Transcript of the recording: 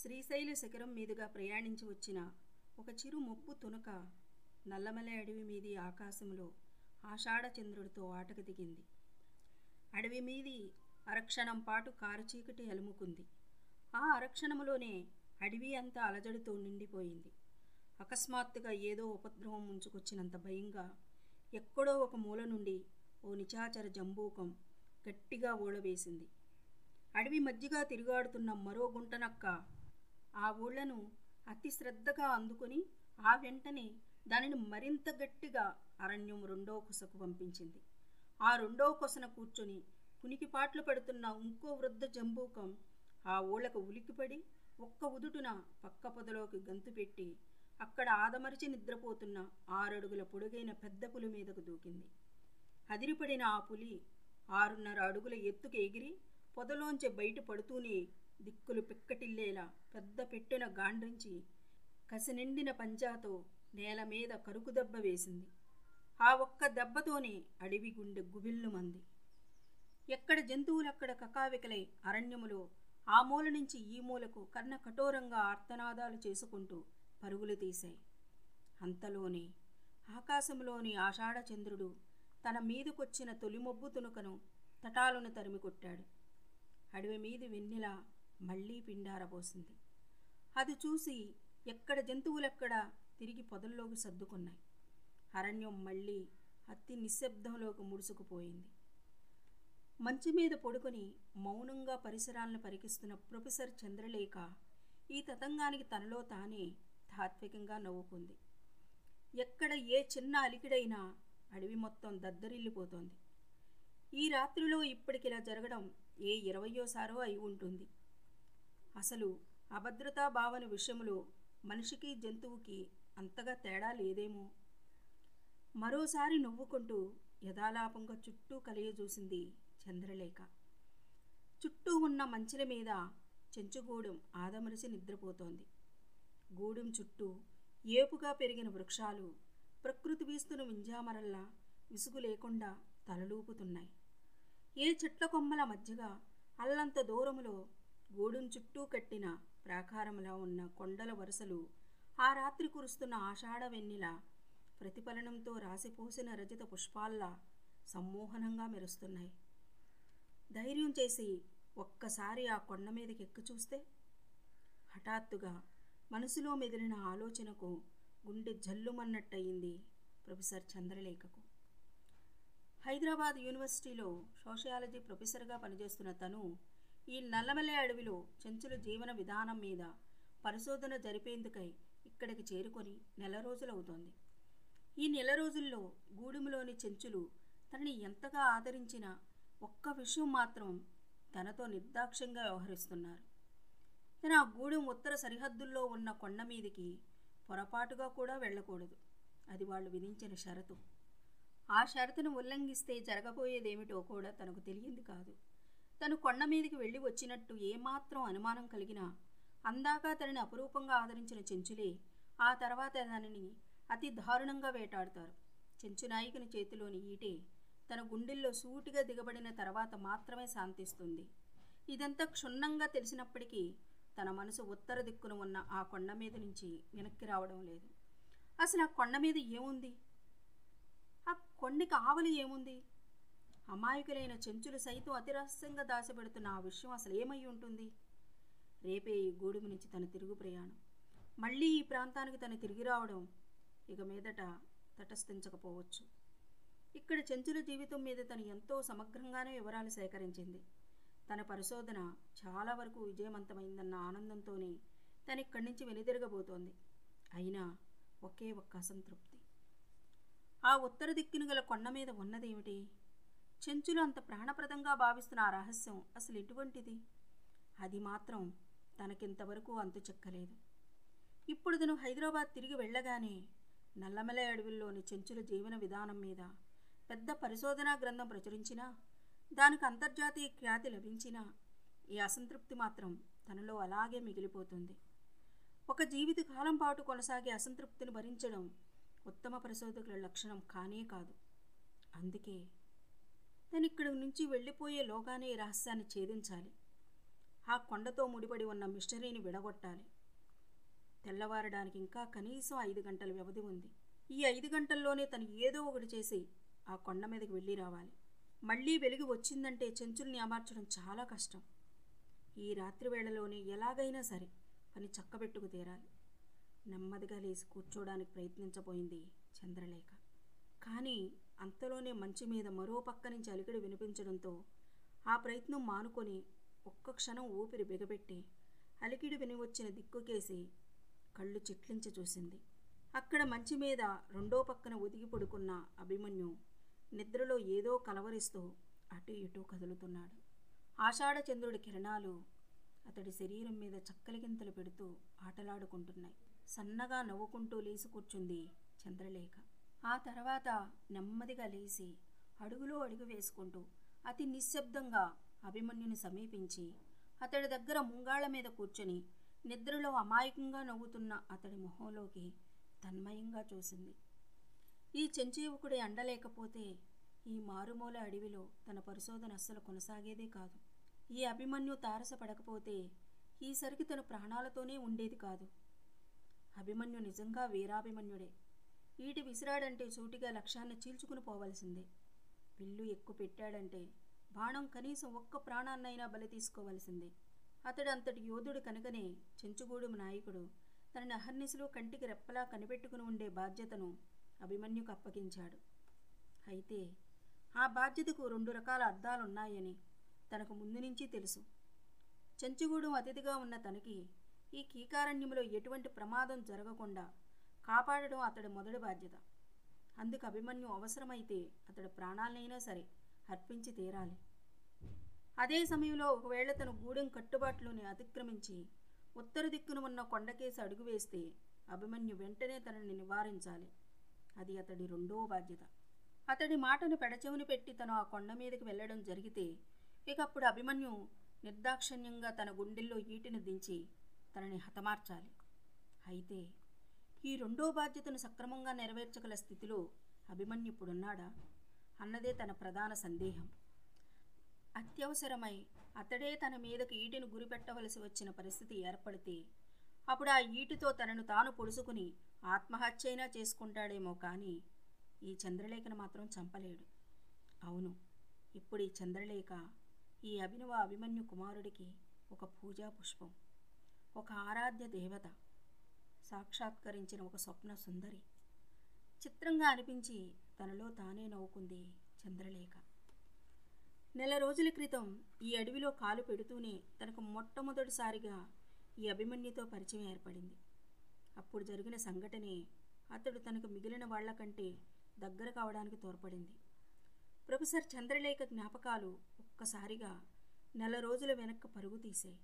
శ్రీశైల శిఖరం మీదుగా ప్రయాణించి వచ్చిన ఒక చిరు ముప్పు తునక నల్లమల అడవి మీది ఆకాశంలో ఆషాఢచంద్రుడితో ఆటకు దిగింది. అడవి మీది అరక్షణం పాటు కారుచీకటి అలుముకుంది. ఆ అరక్షణములోనే అడవి అంతా అలజడితో నిండిపోయింది. అకస్మాత్తుగా ఏదో ఉపద్రవం ముంచుకొచ్చినంత భయంగా ఎక్కడో ఒక మూల నుండి ఓ నిచాచర జంబూకం గట్టిగా ఓడవేసింది. అడవి మధ్యగా తిరుగాడుతున్న మరో గుంటనక్క ఆ ఊళ్ళను అతి శ్రద్ధగా అందుకొని ఆ వెంటనే దానిని మరింత గట్టిగా అరణ్యం రెండో కొసకు పంపించింది. ఆ రెండో కొసన కూర్చొని పునికిపాట్లు పడుతున్న ఇంకో వృద్ధ జంబూకం ఆ ఊళ్ళకు ఉలికిపడి ఒక్క ఉదుటున పక్క పొదలోకి గంతు పెట్టి అక్కడ ఆదమరిచి నిద్రపోతున్న ఆరడుగుల పొడుగైన పెద్ద పులి మీదకు దూకింది. అదిరిపడిన ఆ పులి ఆరున్నర అడుగుల ఎత్తుకు ఎగిరి పొదలోంచి బయట పడుతూనే దిక్కులు పిక్కటిల్లేలా పెద్ద పెట్టున గాండ్రించి కసినిండిన పంజాతో నేల మీద కరుకు దెబ్బ వేసింది. ఆ ఒక్క దెబ్బతోనే అడవి గుండె గుబిల్లుమంది. ఎక్కడ జంతువులక్కడ కకావికలై అరణ్యములో ఆ మూల నుంచి ఈ మూలకు కర్ణ కఠోరంగా ఆర్తనాదాలు చేసుకుంటూ పరుగులు తీశాయి. అంతలోనే ఆకాశంలోని ఆషాఢ చంద్రుడు తన మీదకొచ్చిన తొలిమొబ్బు తునుకను తటాలను తరిమి కొట్టాడు అడవి మీది వెన్నెల మళ్ళీ పిండారబోసింది అది చూసి ఎక్కడ జంతువులెక్కడ తిరిగి పొదల్లోకి సర్దుకున్నాయి. అరణ్యం మళ్ళీ అతి నిశ్శబ్దంలోకి ముడుసుకుపోయింది మంచి మీద పడుకొని మౌనంగా పరిసరాలను పరికిస్తున్న ప్రొఫెసర్ చంద్రలేఖ ఈ తతంగానికి తనలో తానే తాత్వికంగా నవ్వుకుంది. ఎక్కడ ఏ చిన్న అలికిడైనా అడవి మొత్తం దద్దరిల్లిపోతోంది. ఈ రాత్రిలో ఇప్పటికిలా జరగడం ఏ ఇరవయోసారో అయి ఉంటుంది. అసలు అభద్రతా భావన విషయంలో మనిషికి జంతువుకి అంతగా తేడా లేదేమో? మరోసారి నవ్వుకుంటూ యథాలాపంగా చుట్టూ కలియజూసింది చంద్రలేఖ. చుట్టూ ఉన్న మంచెల మీద చెంచుగూడెం ఆదమరిసి నిద్రపోతోంది. గూడెం చుట్టూ ఏపుగా పెరిగిన వృక్షాలు ప్రకృతి వీస్తున్న వింజామరల్లా విసుగు లేకుండా తలలూపుతున్నాయి. ఏ చెట్ల కొమ్మల మధ్యగా అల్లంత దూరములో గూడెం చుట్టూ కట్టిన ప్రాకారములా ఉన్న కొండల వరుసలు ఆ రాత్రి కురుస్తున్న ఆషాఢ వెన్నెల ప్రతిఫలనంతో రాసిపోసిన రజిత పుష్పాల్లా సమ్మోహనంగా మెరుస్తున్నాయి. ధైర్యం చేసి ఒక్కసారి ఆ కొండ మీదకి ఎక్కి చూస్తే హఠాత్తుగా మనసులో మెదిలిన ఆలోచనకు గుండె జల్లుమన్నట్టయింది ప్రొఫెసర్ చంద్రలేఖకు. హైదరాబాద్ యూనివర్సిటీలో సోషియాలజీ ప్రొఫెసర్గా పనిచేస్తున్న తను ఈ నల్లమల్లె అడవిలో చెంచుల జీవన విధానం మీద పరిశోధన జరిపేందుకై ఇక్కడికి చేరుకొని నెల రోజులవుతోంది. ఈ నెల రోజుల్లో గూడెంలోని చెంచులు తనని ఎంతగా ఆదరించినా ఒక్క విషయం మాత్రం తనతో నిర్దాక్ష్యంగా వ్యవహరిస్తున్నారు. తన ఆ గూడెం ఉత్తర సరిహద్దుల్లో ఉన్న కొండ మీదికి పొరపాటుగా కూడా వెళ్ళకూడదు. అది వాళ్ళు విధించిన షరతు. ఆ షరతును ఉల్లంఘిస్తే జరగబోయేదేమిటో కూడా తనకు తెలియంది కాదు. తను కొండ మీదకి వెళ్ళి వచ్చినట్టు ఏమాత్రం అనుమానం కలిగినా అందాక తనని అపురూపంగా ఆదరించిన చెంచులే ఆ తర్వాత దానిని అతి దారుణంగా వేటాడుతారు. చెంచునాయకుని చేతిలోని ఈటే తన గుండెల్లో సూటిగా దిగబడిన తర్వాత మాత్రమే శాంతిస్తుంది. ఇదంతా క్షుణ్ణంగా తెలిసినప్పటికీ తన మనసు ఉత్తర దిక్కున ఉన్న ఆ కొండ మీద నుంచి వెనక్కి రావడం లేదు. అసలు ఆ కొండ మీద ఏముంది? ఆ కొండకి ఆవలి ఏముంది? అమాయకులైన చెంచులు సైతం అతిరహస్యంగా దాచిపెడుతున్న ఆ విషయం అసలు ఏమై ఉంటుంది? రేపే ఈ గూడుము నుంచి తన తిరుగు ప్రయాణం. మళ్ళీ ఈ ప్రాంతానికి తను తిరిగి రావడం ఇక మీదట తటస్థించకపోవచ్చు. ఇక్కడ చెంచుల జీవితం మీద తను ఎంతో సమగ్రంగానే వివరాలు సేకరించింది. తన పరిశోధన చాలా వరకు విజయవంతమైందన్న ఆనందంతోనే తను ఇక్కడి నుంచి వెనుదిరగబోతోంది. అయినా ఒకే ఒక్క అసంతృప్తి. ఆ ఉత్తర దిక్కును గల కొండ మీద ఉన్నదేమిటి? చెంచులు అంత ప్రాణప్రదంగా భావిస్తున్న ఆ రహస్యం అసలు ఎటువంటిది? అది మాత్రం తనకింతవరకు అంతు చెక్కలేదు. ఇప్పుడు తను హైదరాబాద్ తిరిగి వెళ్ళగానే నల్లమలై అడవుల్లోని చెంచుల జీవన విధానం మీద పెద్ద పరిశోధనా గ్రంథం ప్రచురించినా దానికి అంతర్జాతీయ ఖ్యాతి లభించినా ఈ అసంతృప్తి మాత్రం తనలో అలాగే మిగిలిపోతుంది. ఒక జీవిత కాలం పాటు కొనసాగే అసంతృప్తిని భరించడం ఉత్తమ పరిశోధకుల లక్షణం కానే కాదు. అందుకే అతనిక్కడి నుంచి వెళ్ళిపోయే లోగానే ఈ రహస్యాన్ని ఛేదించాలి. ఆ కొండతో ముడిపడి ఉన్న మిస్టరీని విడగొట్టాలి. తెల్లవారడానికి ఇంకా కనీసం ఐదు గంటల వ్యవధి ఉంది. ఈ ఐదు గంటల్లోనే తను ఏదో ఒకటి చేసి ఆ కొండ మీదకి వెళ్ళి రావాలి. మళ్ళీ వెలుగు వచ్చిందంటే చెంచుల్ని అమార్చడం చాలా కష్టం. ఈ రాత్రి వేళలోనే ఎలాగైనా సరే పని చక్కబెట్టుకు తీరాలి. నెమ్మదిగా లేచి కూర్చోడానికి ప్రయత్నించబోయింది చంద్రలేఖ. కానీ అంతలోనే మంచి మీద మరో పక్క నుంచి అలికిడి వినిపించడంతో ఆ ప్రయత్నం మానుకొని ఒక్క క్షణం ఊపిరి బిగబెట్టి అలికిడి విని వచ్చిన దిక్కుకేసి కళ్ళు చిట్లించి చూసింది. అక్కడ మంచి మీద రెండో పక్కన ఒదిగి పడుకున్న అభిమన్యు నిద్రలో ఏదో కలవరిస్తూ అటు ఇటు కదులుతున్నాడు. ఆషాఢ చంద్రుడి కిరణాలు అతడి శరీరం మీద చక్కలిగింతలు పెడుతూ ఆటలాడుకుంటున్నాయి. సన్నగా నవ్వుకుంటూ లేచి కూర్చుంది చంద్రలేఖ. ఆ తర్వాత నెమ్మదిగా లేచి అడుగులో అడుగు వేసుకుంటూ అతి నిశ్శబ్దంగా అభిమన్యుని సమీపించి అతడి దగ్గర ముంగాళ్ళ మీద కూర్చొని నిద్రలో అమాయకంగా నవ్వుతున్న అతడి మొహంలోకి తన్మయంగా చూసింది. ఈ చెంచీవుకుడి అండలేకపోతే ఈ మారుమూల అడవిలో తన పరిశోధన అస్సలు కొనసాగేదే కాదు. ఈ అభిమన్యు తారసపడకపోతే ఈసరికి తన ప్రాణాలతోనే ఉండేది కాదు. అభిమన్యు నిజంగా వీరాభిమన్యుడే. ఈటి విసిరాడంటే సూటిగా లక్ష్యాన్ని చీల్చుకుని పోవలసిందే. విల్లు ఎక్కువ పెట్టాడంటే బాణం కనీసం ఒక్క ప్రాణాన్నైనా బలి తీసుకోవలసిందే. అతడు అంతటి యోధుడు కనుకనే చెంచుగూడెం నాయకుడు తనని అహర్నిశలో కంటికి రెప్పలా కనిపెట్టుకుని ఉండే బాధ్యతను అభిమన్యుకు అప్పగించాడు. అయితే ఆ బాధ్యతకు రెండు రకాల అర్థాలున్నాయని తనకు ముందు నుంచి తెలుసు. చెంచుగూడెం అతిథిగా ఉన్న తనకి ఈ కీకారణ్యంలో ఎటువంటి ప్రమాదం జరగకుండా కాపాడడం అతడి మొదటి బాధ్యత. అందుకు అభిమన్యు అవసరమైతే అతడి ప్రాణాలనైనా సరే అర్పించి తీరాలి. అదే సమయంలో ఒకవేళ తన గూడెం కట్టుబాట్లోని అతిక్రమించి ఉత్తర దిక్కున ఉన్న కొండకేసి అడుగు వేస్తే అభిమన్యు వెంటనే తనని నివారించాలి. అది అతడి రెండో బాధ్యత. అతడి మాటను పెడచెవుని పెట్టి తను ఆ కొండ మీదకి వెళ్ళడం జరిగితే ఇకప్పుడు అభిమన్యు నిర్దాక్షిణ్యంగా తన గుండెల్లో ఈటిని దించి తనని హతమార్చాలి. అయితే ఈ రెండో బాధ్యతను సక్రమంగా నెరవేర్చగల స్థితిలో అభిమన్యు ఇప్పుడున్నాడా అన్నదే తన ప్రధాన సందేహం. అత్యవసరమై అతడే తన మీదకి ఈటిని గురిపెట్టవలసి వచ్చిన పరిస్థితి ఏర్పడితే అప్పుడు ఆ ఈటితో తనను తాను పొడుసుకుని ఆత్మహత్యైనా చేసుకుంటాడేమో కానీ ఈ చంద్రలేఖను మాత్రం చంపలేడు. అవును ఇప్పుడు ఈ చంద్రలేఖ ఈ అభినవ అభిమన్యు కుమారుడికి ఒక పూజా పుష్పం ఒక ఆరాధ్య దేవత సాక్షాత్కరించిన ఒక స్వప్న సుందరి. చిత్రంగా అనిపించి తనలో తానే నవ్వుకుంది చంద్రలేఖ. నెల రోజుల క్రితం ఈ అడవిలో కాలు పెడుతూనే తనకు మొట్టమొదటిసారిగా ఈ అభిమన్యుతో పరిచయం ఏర్పడింది. అప్పుడు జరిగిన సంఘటనే అతడు తనకు మిగిలిన వాళ్ళకంటే దగ్గర కావడానికి తోడ్పడింది. ప్రొఫెసర్ చంద్రలేఖ జ్ఞాపకాలు ఒక్కసారిగా నెల రోజుల వెనక్కి పరుగు తీశాయి.